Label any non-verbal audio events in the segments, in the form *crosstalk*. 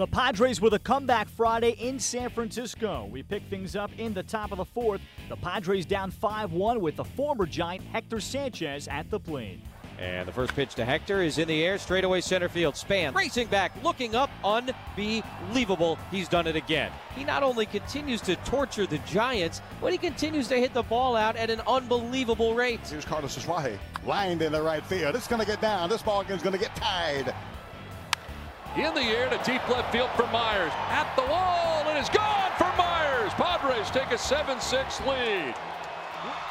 The Padres with a comeback Friday in San Francisco. We pick things up in the top of the fourth. The Padres down 5 1 with the former Giant Hector Sanchez at the plate. And the first pitch to Hector is in the air, straightaway center field. Span racing back, looking up, unbelievable. He's done it again. He not only continues to torture the Giants, but he continues to hit the ball out at an unbelievable rate. Here's Carlos Asuaje, lined in the right field. It's going to get down. This ball game's going to get tied. In the air to deep left field for Myers. At the wall, and it's gone for Myers. Padres take a 7-6 lead.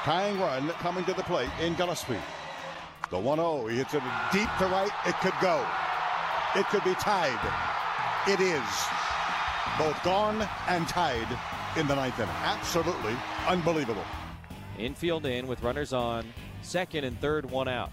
Tying run coming to the plate in Gillaspie. The 1-0, he hits it deep to right. It could go. It could be tied. It is. Both gone and tied in the ninth inning. Absolutely unbelievable. Infield in with runners on, second and third, one out.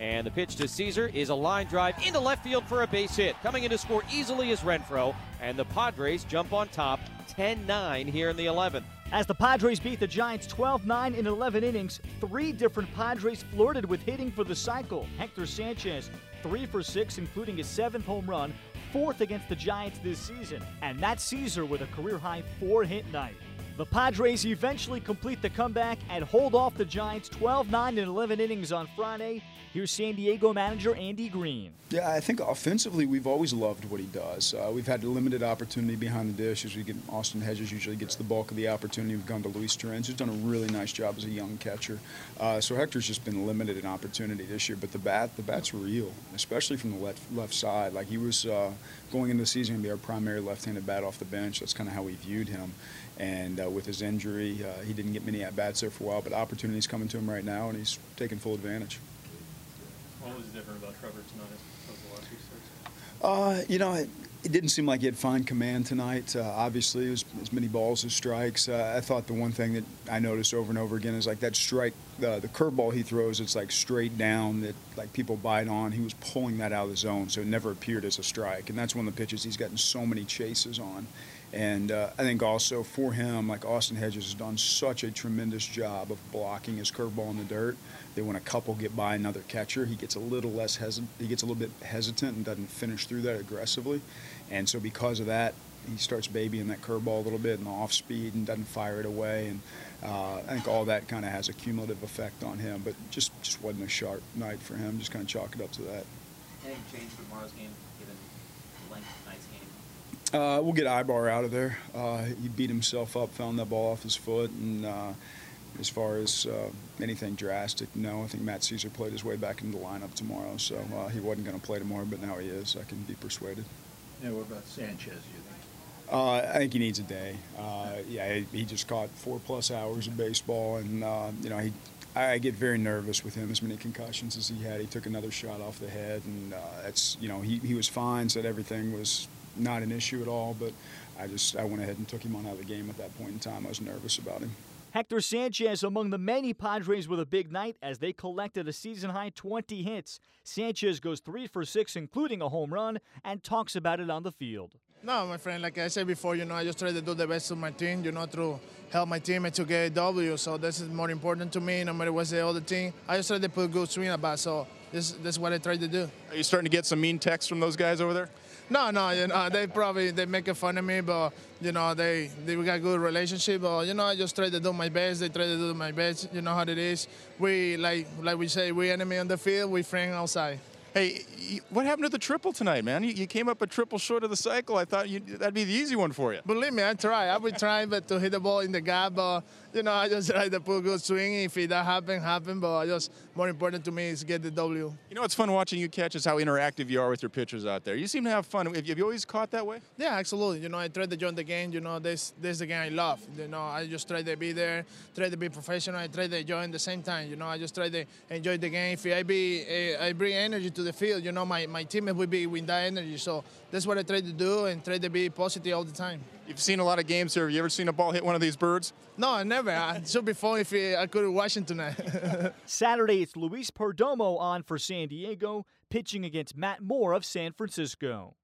And the pitch to Szczur is a line drive into left field for a base hit. Coming in to score easily is Renfroe, and the Padres jump on top 10 9 here in the 11th. As the Padres beat the Giants 12 9 in 11 innings, three different Padres flirted with hitting for the cycle. Hector Sanchez, three for six, including his seventh home run, fourth against the Giants this season. And Matt Szczur with a career high four hit night. The Padres eventually complete the comeback and hold off the Giants 12 9 in 11 innings on Friday. Here's San Diego manager Andy Green. Yeah, I think offensively we've always loved what he does. Uh, we've had limited opportunity behind the dish as we get Austin Hedges usually gets the bulk of the opportunity. We've gone to Luis Torrens, who's done a really nice job as a young catcher. Uh, so Hector's just been limited in opportunity this year. But the bat, the bat's real, especially from the left left side. Like he was uh, going into the season to be our primary left-handed bat off the bench. That's kind of how we viewed him. And uh, with his injury, uh, he didn't get many at bats there for a while. But opportunities coming to him right now, and he's taking full advantage. What was different about Trevor tonight over the last few starts? Uh, you know, it, it, didn't seem like he had fine command tonight. Uh, obviously, it was as many balls as strikes. Uh, I thought the one thing that I noticed over and over again is like that strike, the curveball he throws, it's like straight down that like people bite on. He was pulling that out of the zone, so it never appeared as a strike. And that's one of the pitches he's gotten so many chases on. And uh, I think also for him, like Austin Hedges has done such a tremendous job of blocking his curveball in the dirt that when a couple get by another catcher, he gets a little less hesitant. He gets a little bit hesitant and doesn't finish through that aggressively. And so because of that, he starts babying that curveball a little bit the off speed and doesn't fire it away. And uh, I think all that kind of has a cumulative effect on him. But just just wasn't a sharp night for him. Just kind of chalk it up to that. Anything change tomorrow's game, given the length of tonight's game? Uh, we'll get Ibar out of there. Uh, he beat himself up, found that ball off his foot, and uh, as far as uh, anything drastic, no. I think Matt Szczur played his way back into the lineup tomorrow, so uh, he wasn't going to play tomorrow, but now he is. I can be persuaded. Yeah, what about Sanchez? You think? Uh, I think he needs a day. yeah, he, he, just caught four plus hours of baseball, and you know he. I get very nervous with him. As many concussions as he had, he took another shot off the head, and that's you know he, he was fine. Said everything was not an issue at all, but I just I went ahead and took him on out of the game at that point in time. I was nervous about him. Hector Sanchez among the many Padres with a big night as they collected a season high 20 hits. Sanchez goes 3 for 6 including a home run and talks about it on the field. No, my friend, like I said before, you know, I just try to do the best of my team, you know, to help my team and to get a W. So this is more important to me, no matter what's the other team. I just try to put a good swing about, so this, this is what I try to do. Are you starting to get some mean texts from those guys over there? No, no, you know, they probably they make fun of me, but you know, they they we got good relationship. But you know, I just try to do my best. They try to do my best. You know how it is. We like like we say, we enemy on the field, we friend outside. Hey, what happened to the triple tonight, man? You, you came up a triple short of the cycle. I thought you, that'd be the easy one for you. Believe me, I try. I would try, but to hit the ball in the gap, but you know, I just try to put a good swing. If it that happen, happen. But I just more important to me is get the W. You know what's fun watching you catch is how interactive you are with your pitchers out there. You seem to have fun. Have you always caught that way? Yeah, absolutely. You know, I try to join the game. You know, this this is the game I love. You know, I just try to be there, try to be professional. I try to at the same time. You know, I just try to enjoy the game. If I be, uh, I bring energy to the field. You know, my my team will be with that energy. So that's what I try to do and try to be positive all the time. You've seen a lot of games here. Have you ever seen a ball hit one of these birds? No, I never. it should be fun if uh, I could watch it tonight. *laughs* Saturday, it's Luis Perdomo on for San Diego, pitching against Matt Moore of San Francisco.